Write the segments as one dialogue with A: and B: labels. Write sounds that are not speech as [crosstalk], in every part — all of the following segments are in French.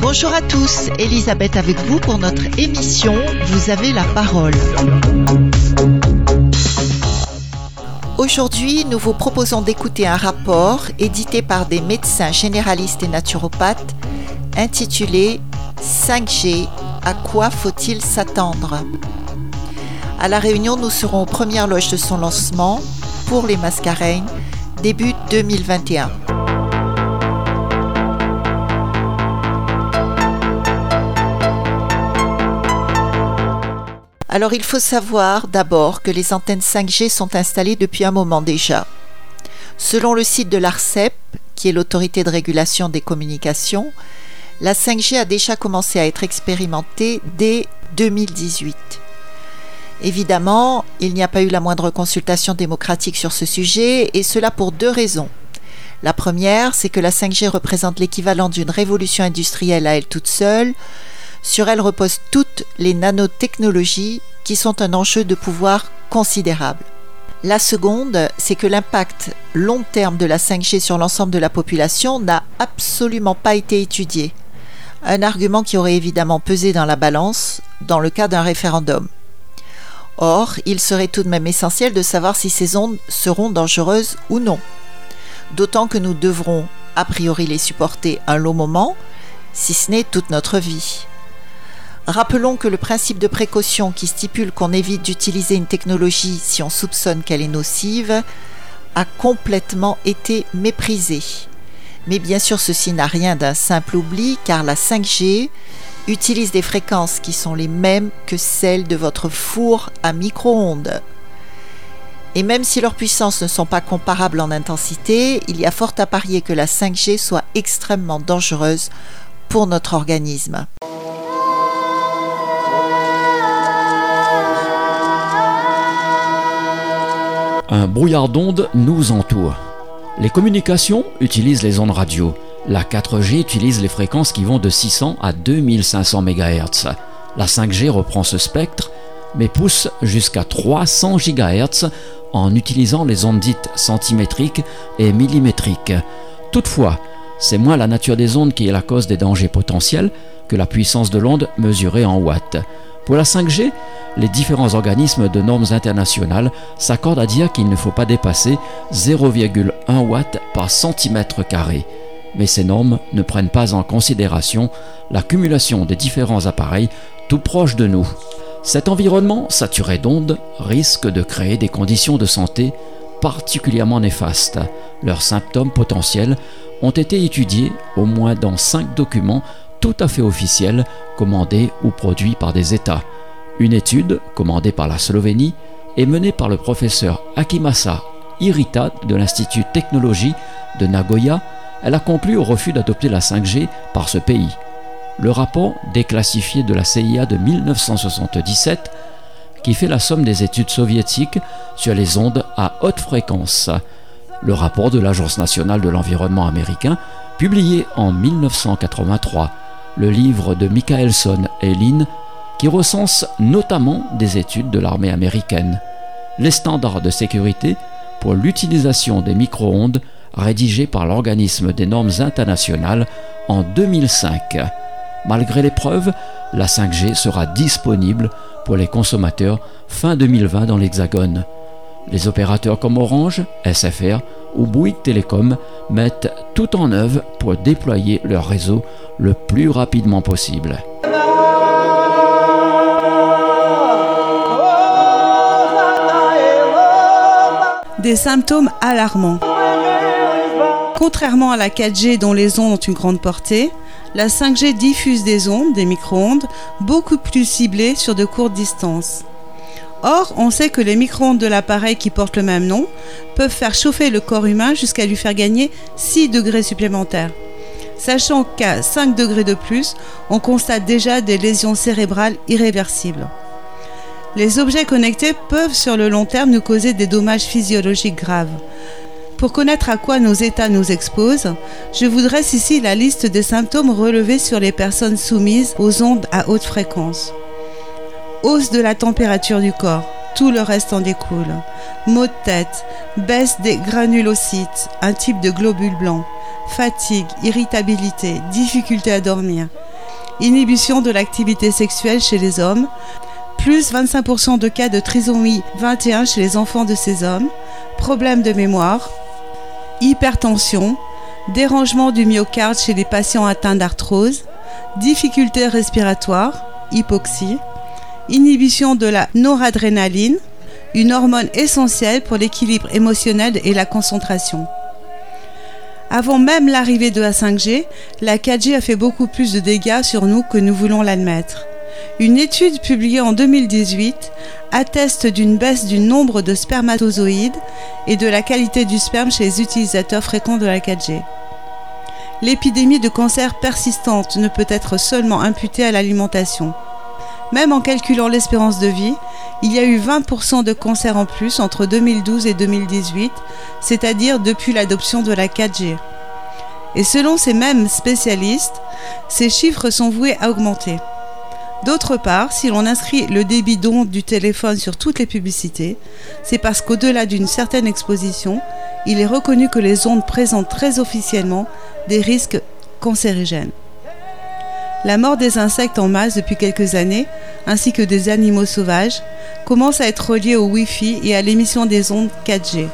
A: Bonjour à tous, Elisabeth avec vous pour notre émission Vous avez la parole. Aujourd'hui, nous vous proposons d'écouter un rapport édité par des médecins généralistes et naturopathes intitulé 5G, à quoi faut-il s'attendre? À La Réunion, nous serons aux premières loges de son lancement pour les mascareignes début 2021. Alors il faut savoir d'abord que les antennes 5G sont installées depuis un moment déjà. Selon le site de l'ARCEP, qui est l'autorité de régulation des communications, la 5G a déjà commencé à être expérimentée dès 2018. Évidemment, il n'y a pas eu la moindre consultation démocratique sur ce sujet, et cela pour deux raisons. La première, c'est que la 5G représente l'équivalent d'une révolution industrielle à elle toute seule, sur elle reposent toutes les nanotechnologies qui sont un enjeu de pouvoir considérable. La seconde, c'est que l'impact long terme de la 5G sur l'ensemble de la population n'a absolument pas été étudié. Un argument qui aurait évidemment pesé dans la balance dans le cas d'un référendum. Or, il serait tout de même essentiel de savoir si ces ondes seront dangereuses ou non. D'autant que nous devrons, a priori, les supporter un long moment, si ce n'est toute notre vie. Rappelons que le principe de précaution qui stipule qu'on évite d'utiliser une technologie si on soupçonne qu'elle est nocive a complètement été méprisé. Mais bien sûr, ceci n'a rien d'un simple oubli car la 5G utilise des fréquences qui sont les mêmes que celles de votre four à micro-ondes. Et même si leurs puissances ne sont pas comparables en intensité, il y a fort à parier que la 5G soit extrêmement dangereuse pour notre organisme.
B: Un brouillard d'ondes nous entoure. Les communications utilisent les ondes radio. La 4G utilise les fréquences qui vont de 600 à 2500 MHz. La 5G reprend ce spectre, mais pousse jusqu'à 300 GHz en utilisant les ondes dites centimétriques et millimétriques. Toutefois, c'est moins la nature des ondes qui est la cause des dangers potentiels que la puissance de l'onde mesurée en watts. Pour la 5G, les différents organismes de normes internationales s'accordent à dire qu'il ne faut pas dépasser 0,1 watts par centimètre carré. Mais ces normes ne prennent pas en considération l'accumulation des différents appareils tout proches de nous. Cet environnement saturé d'ondes risque de créer des conditions de santé particulièrement néfastes. Leurs symptômes potentiels ont été étudiés au moins dans cinq documents tout à fait officiels commandés ou produits par des États. Une étude, commandée par la Slovénie, est menée par le professeur Akimasa Irita de l'Institut Technologie de Nagoya. Elle a conclu au refus d'adopter la 5G par ce pays. Le rapport déclassifié de la CIA de 1977 qui fait la somme des études soviétiques sur les ondes à haute fréquence. Le rapport de l'Agence nationale de l'environnement américain, publié en 1983, le livre de Michaelson et Lynn, qui recense notamment des études de l'armée américaine, les standards de sécurité pour l'utilisation des micro-ondes rédigés par l'organisme des normes internationales en 2005. Malgré les preuves, la 5G sera disponible pour les consommateurs fin 2020 dans l'Hexagone. Les opérateurs comme Orange, SFR ou Bouygues Télécom mettent tout en œuvre pour déployer leur réseau le plus rapidement possible.
C: Des symptômes alarmants. Contrairement à la 4G dont les ondes ont une grande portée, la 5G diffuse des ondes, des micro-ondes, beaucoup plus ciblées sur de courtes distances. Or, on sait que les micro-ondes de l'appareil qui porte le même nom peuvent faire chauffer le corps humain jusqu'à lui faire gagner 6 degrés supplémentaires. Sachant qu'à 5 degrés de plus, on constate déjà des lésions cérébrales irréversibles. Les objets connectés peuvent sur le long terme nous causer des dommages physiologiques graves. Pour connaître à quoi nos états nous exposent, je vous dresse ici la liste des symptômes relevés sur les personnes soumises aux ondes à haute fréquence. Hausse de la température du corps, tout le reste en découle. Maux de tête, baisse des granulocytes, un type de globule blanc, fatigue, irritabilité, difficulté à dormir, inhibition de l'activité sexuelle chez les hommes, plus 25% de cas de trisomie 21 chez les enfants de ces hommes, problèmes de mémoire, hypertension, dérangement du myocarde chez les patients atteints d'arthrose, difficultés respiratoires, hypoxie, inhibition de la noradrénaline, une hormone essentielle pour l'équilibre émotionnel et la concentration. Avant même l'arrivée de la 5G, la 4G a fait beaucoup plus de dégâts sur nous que nous voulons l'admettre. Une étude publiée en 2018 atteste d'une baisse du nombre de spermatozoïdes et de la qualité du sperme chez les utilisateurs fréquents de la 4G. L'épidémie de cancer persistante ne peut être seulement imputée à l'alimentation. Même en calculant l'espérance de vie, il y a eu 20% de cancers en plus entre 2012 et 2018, c'est-à-dire depuis l'adoption de la 4G. Et selon ces mêmes spécialistes, ces chiffres sont voués à augmenter. D'autre part, si l'on inscrit le débit d'onde du téléphone sur toutes les publicités, c'est parce qu'au-delà d'une certaine exposition, il est reconnu que les ondes présentent très officiellement des risques cancérigènes. La mort des insectes en masse depuis quelques années, ainsi que des animaux sauvages, commence à être reliée au Wi-Fi et à l'émission des ondes 4G.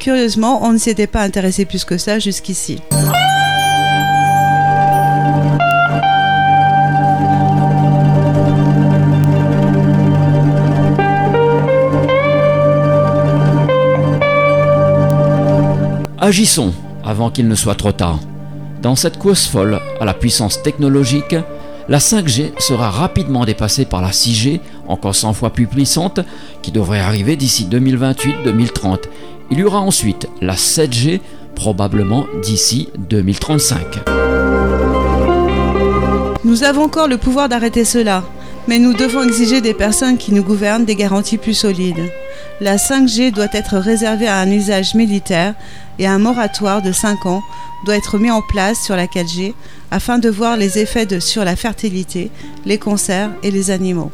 C: Curieusement, on ne s'était pas intéressé plus que ça jusqu'ici.
B: Agissons avant qu'il ne soit trop tard. Dans cette course folle à la puissance technologique, la 5G sera rapidement dépassée par la 6G, encore 100 fois plus puissante, qui devrait arriver d'ici 2028-2030. Il y aura ensuite la 7G, probablement d'ici 2035.
C: Nous avons encore le pouvoir d'arrêter cela, mais nous devons exiger des personnes qui nous gouvernent des garanties plus solides. La 5G doit être réservée à un usage militaire et un moratoire de 5 ans doit être mis en place sur la 4G afin de voir les effets sur la fertilité, les cancers et les animaux.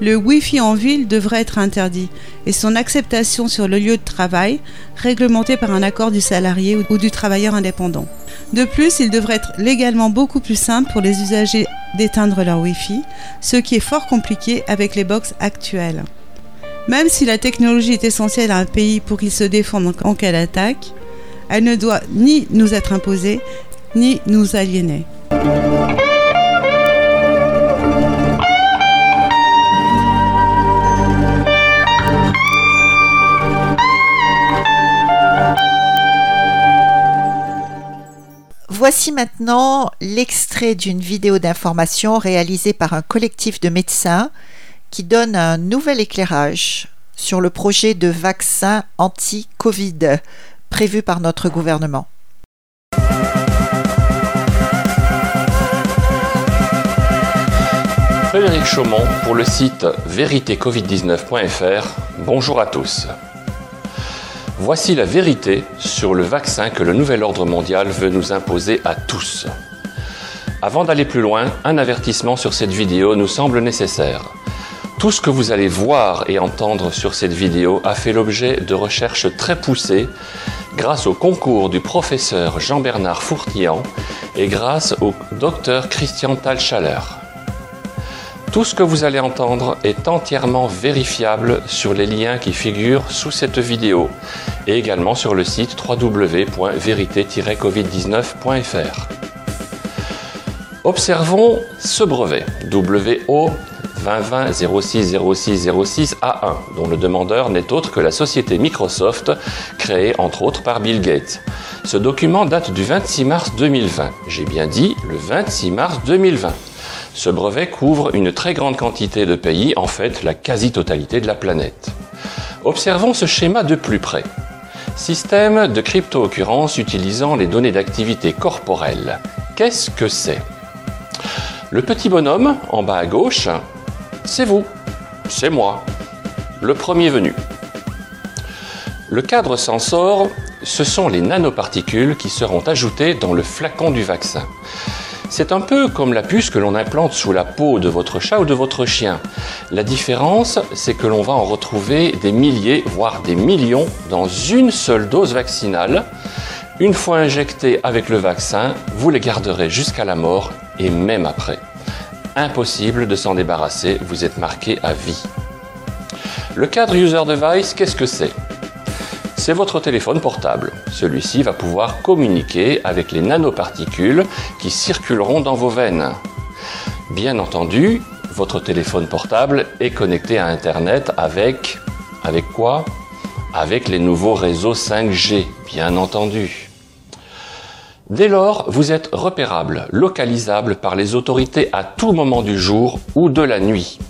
C: Le Wi-Fi en ville devrait être interdit et son acceptation sur le lieu de travail réglementée par un accord du salarié ou du travailleur indépendant. De plus, il devrait être légalement beaucoup plus simple pour les usagers d'éteindre leur Wi-Fi, ce qui est fort compliqué avec les box actuelles. Même si la technologie est essentielle à un pays pour qu'il se défende en cas d'attaque, elle ne doit ni nous être imposée, ni nous aliéner.
A: Voici maintenant l'extrait d'une vidéo d'information réalisée par un collectif de médecins qui donne un nouvel éclairage sur le projet de vaccin anti-Covid prévu par notre gouvernement.
D: Frédéric Chaumont pour le site véritécovid19.fr. Bonjour à tous. Voici la vérité sur le vaccin que le nouvel ordre mondial veut nous imposer à tous. Avant d'aller plus loin, un avertissement sur cette vidéo nous semble nécessaire. Tout ce que vous allez voir et entendre sur cette vidéo a fait l'objet de recherches très poussées grâce au concours du professeur Jean-Bernard Fourtillan et grâce au docteur Christian Talschaller. Tout ce que vous allez entendre est entièrement vérifiable sur les liens qui figurent sous cette vidéo et également sur le site www.vérité-covid19.fr. Observons ce brevet WO 2020 06 06 06 A1, dont le demandeur n'est autre que la société Microsoft, créée entre autres par Bill Gates. Ce document date du 26 mars 2020. J'ai bien dit le 26 mars 2020. Ce brevet couvre une très grande quantité de pays, en fait la quasi-totalité de la planète. Observons ce schéma de plus près. Système de crypto-occurrence utilisant les données d'activité corporelle. Qu'est-ce que c'est? Le petit bonhomme, en bas à gauche, c'est vous, c'est moi, le premier venu. Le cadre s'en sort, ce sont les nanoparticules qui seront ajoutées dans le flacon du vaccin. C'est un peu comme la puce que l'on implante sous la peau de votre chat ou de votre chien. La différence, c'est que l'on va en retrouver des milliers, voire des millions, dans une seule dose vaccinale. Une fois injectés avec le vaccin, vous les garderez jusqu'à la mort et même après. Impossible de s'en débarrasser, vous êtes marqué à vie. Le cadre User Device, qu'est-ce que c'est? C'est votre téléphone portable. Celui-ci va pouvoir communiquer avec les nanoparticules qui circuleront dans vos veines. Bien entendu, votre téléphone portable est connecté à Internet avec... Avec quoi? Avec les nouveaux réseaux 5G, bien entendu. Dès lors, vous êtes repérable, localisable par les autorités à tout moment du jour ou de la nuit.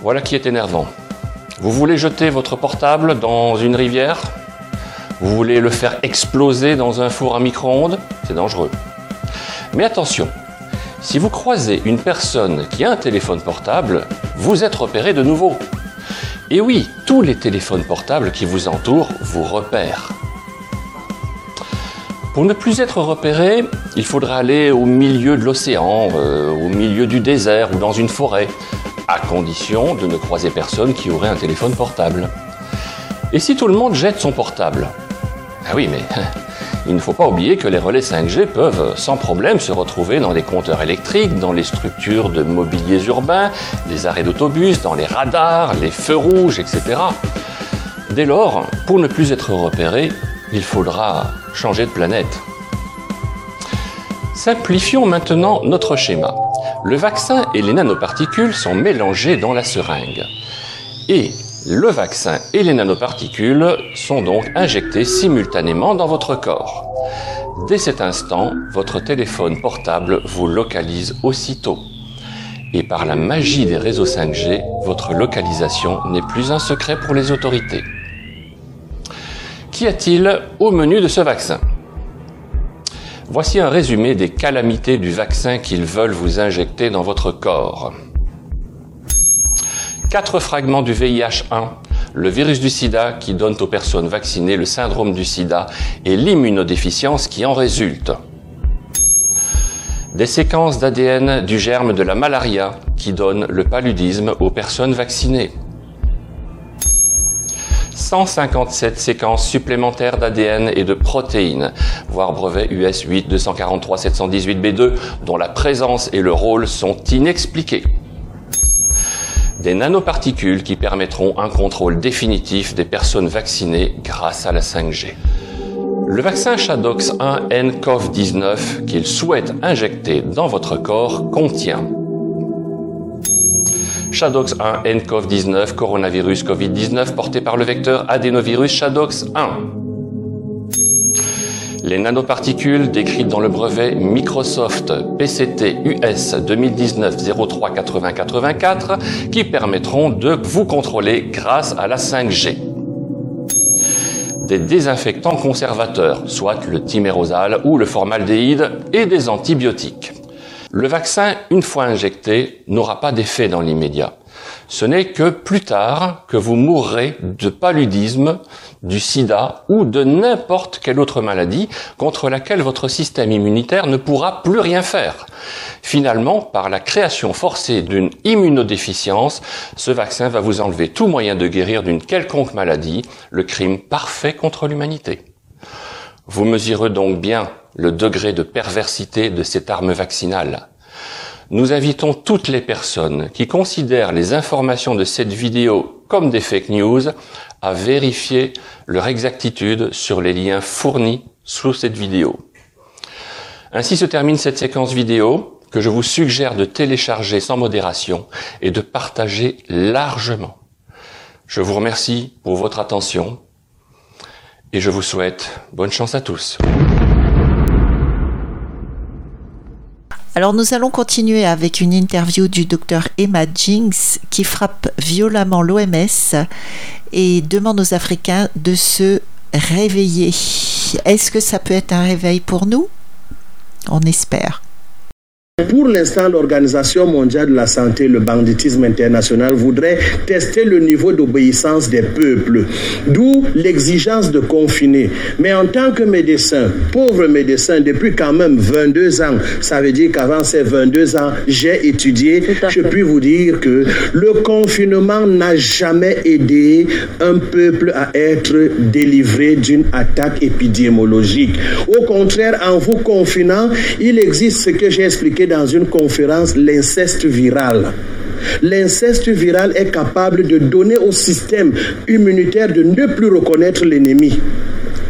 D: Voilà qui est énervant. Vous voulez jeter votre portable dans une rivière? Vous voulez le faire exploser dans un four à micro-ondes? C'est dangereux. Mais attention, si vous croisez une personne qui a un téléphone portable, vous êtes repéré de nouveau. Et oui, tous les téléphones portables qui vous entourent vous repèrent. Pour ne plus être repéré, il faudra aller au milieu de l'océan, euh, au milieu du désert ou dans une forêt à condition de ne croiser personne qui aurait un téléphone portable. Et si tout le monde jette son portable? Ah oui, mais [laughs] il ne faut pas oublier que les relais 5G peuvent sans problème se retrouver dans les compteurs électriques, dans les structures de mobiliers urbains, les arrêts d'autobus, dans les radars, les feux rouges, etc. Dès lors, pour ne plus être repéré, il faudra changer de planète. Simplifions maintenant notre schéma. Le vaccin et les nanoparticules sont mélangés dans la seringue. Et le vaccin et les nanoparticules sont donc injectés simultanément dans votre corps. Dès cet instant, votre téléphone portable vous localise aussitôt. Et par la magie des réseaux 5G, votre localisation n'est plus un secret pour les autorités. Qu'y a-t-il au menu de ce vaccin? Voici un résumé des calamités du vaccin qu'ils veulent vous injecter dans votre corps. Quatre fragments du VIH1, le virus du sida qui donne aux personnes vaccinées le syndrome du sida et l'immunodéficience qui en résulte. Des séquences d'ADN du germe de la malaria qui donne le paludisme aux personnes vaccinées. 157 séquences supplémentaires d'ADN et de protéines, voire brevet US 8 243 718 B2, dont la présence et le rôle sont inexpliqués. Des nanoparticules qui permettront un contrôle définitif des personnes vaccinées grâce à la 5G. Le vaccin Shadox 1 nCoV-19 qu'il souhaite injecter dans votre corps contient Shadox 1 nCoV-19, coronavirus Covid-19 porté par le vecteur adénovirus Shadox 1. Les nanoparticules décrites dans le brevet Microsoft PCT US 2019 03 80 84 qui permettront de vous contrôler grâce à la 5G. Des désinfectants conservateurs, soit le thymérosal ou le formaldéhyde, et des antibiotiques. Le vaccin, une fois injecté, n'aura pas d'effet dans l'immédiat. Ce n'est que plus tard que vous mourrez de paludisme, du sida ou de n'importe quelle autre maladie contre laquelle votre système immunitaire ne pourra plus rien faire. Finalement, par la création forcée d'une immunodéficience, ce vaccin va vous enlever tout moyen de guérir d'une quelconque maladie, le crime parfait contre l'humanité. Vous mesurez donc bien le degré de perversité de cette arme vaccinale. Nous invitons toutes les personnes qui considèrent les informations de cette vidéo comme des fake news à vérifier leur exactitude sur les liens fournis sous cette vidéo. Ainsi se termine cette séquence vidéo que je vous suggère de télécharger sans modération et de partager largement. Je vous remercie pour votre attention et je vous souhaite bonne chance à tous.
A: Alors nous allons continuer avec une interview du docteur Emma Jinx qui frappe violemment l'OMS et demande aux Africains de se réveiller. Est-ce que ça peut être un réveil pour nous? On espère.
E: Pour l'instant, l'Organisation mondiale de la santé, le banditisme international, voudrait tester le niveau d'obéissance des peuples, d'où l'exigence de confiner. Mais en tant que médecin, pauvre médecin, depuis quand même 22 ans, ça veut dire qu'avant ces 22 ans, j'ai étudié, je puis vous dire que le confinement n'a jamais aidé un peuple à être délivré d'une attaque épidémiologique. Au contraire, en vous confinant, il existe ce que j'ai expliqué dans une conférence l'inceste viral. L'inceste viral est capable de donner au système immunitaire de ne plus reconnaître l'ennemi.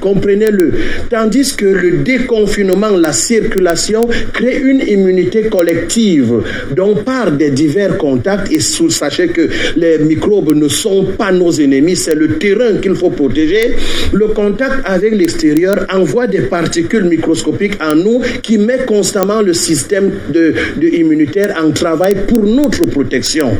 E: Comprenez-le. Tandis que le déconfinement, la circulation crée une immunité collective dont par des divers contacts, et sachez que les microbes ne sont pas nos ennemis, c'est le terrain qu'il faut protéger. Le contact avec l'extérieur envoie des particules microscopiques en nous qui met constamment le système de, de immunitaire en travail pour notre protection.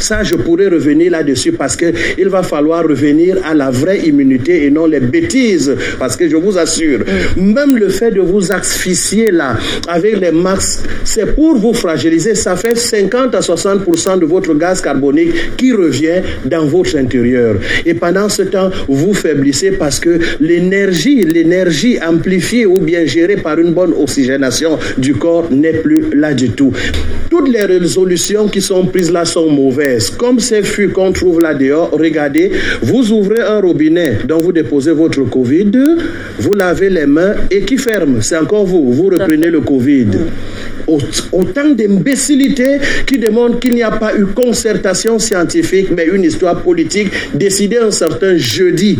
E: Ça, je pourrais revenir là-dessus parce qu'il va falloir revenir à la vraie immunité et non les bêtises parce que je vous assure, même le fait de vous asphyxier là avec les masques, c'est pour vous fragiliser. Ça fait 50 à 60% de votre gaz carbonique qui revient dans votre intérieur. Et pendant ce temps, vous faiblissez parce que l'énergie, l'énergie amplifiée ou bien gérée par une bonne oxygénation du corps n'est plus là du tout. Toutes les résolutions qui sont prises là sont mauvaises. Comme ces fûts qu'on trouve là dehors, regardez, vous ouvrez un robinet dont vous déposez votre Covid, vous lavez les mains et qui ferme C'est encore vous. Vous reprenez le Covid. Autant d'imbécilité qui démontrent qu'il n'y a pas eu concertation scientifique, mais une histoire politique décidée un certain jeudi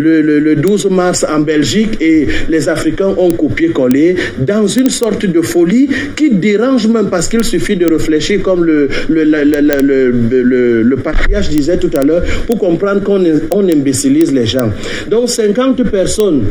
E: le, 12 mars en Belgique et les Africains ont copié-collé dans une sorte de folie qui dérange même parce qu'il suffit de réfléchir comme le, le, le, le patriarche disait tout à l'heure pour comprendre qu'on on imbécilise les gens. Donc 50 personnes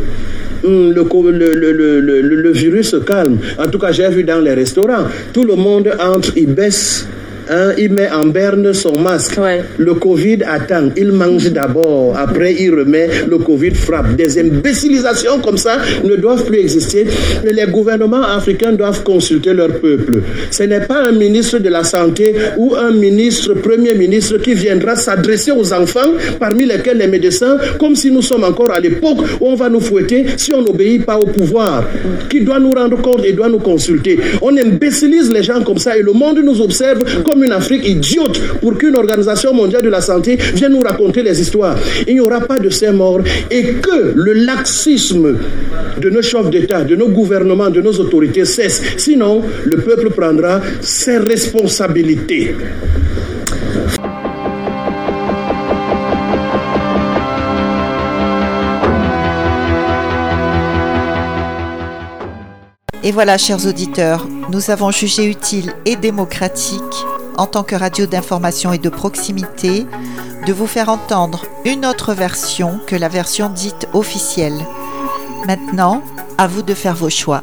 E: hum, le, le, le, le, virus se calme. En tout cas, j'ai vu dans les restaurants, tout le monde entre, il baisse Hein, il met en berne son masque. Le Covid attend. Il mange d'abord. Après, il remet. Le Covid frappe. Des imbécilisations comme ça ne doivent plus exister. les gouvernements africains doivent consulter leur peuple. Ce n'est pas un ministre de la Santé ou un ministre, premier ministre, qui viendra s'adresser aux enfants, parmi lesquels les médecins, comme si nous sommes encore à l'époque où on va nous fouetter si on n'obéit pas au pouvoir, qui doit nous rendre compte et doit nous consulter. On imbécilise les gens comme ça et le monde nous observe comme une Afrique idiote pour qu'une organisation mondiale de la santé vienne nous raconter les histoires. Il n'y aura pas de ces morts et que le laxisme de nos chefs d'État, de nos gouvernements, de nos autorités cesse. Sinon, le peuple prendra ses responsabilités.
A: Et voilà, chers auditeurs, nous avons jugé utile et démocratique en tant que radio d'information et de proximité, de vous faire entendre une autre version que la version dite officielle. Maintenant, à vous de faire vos choix.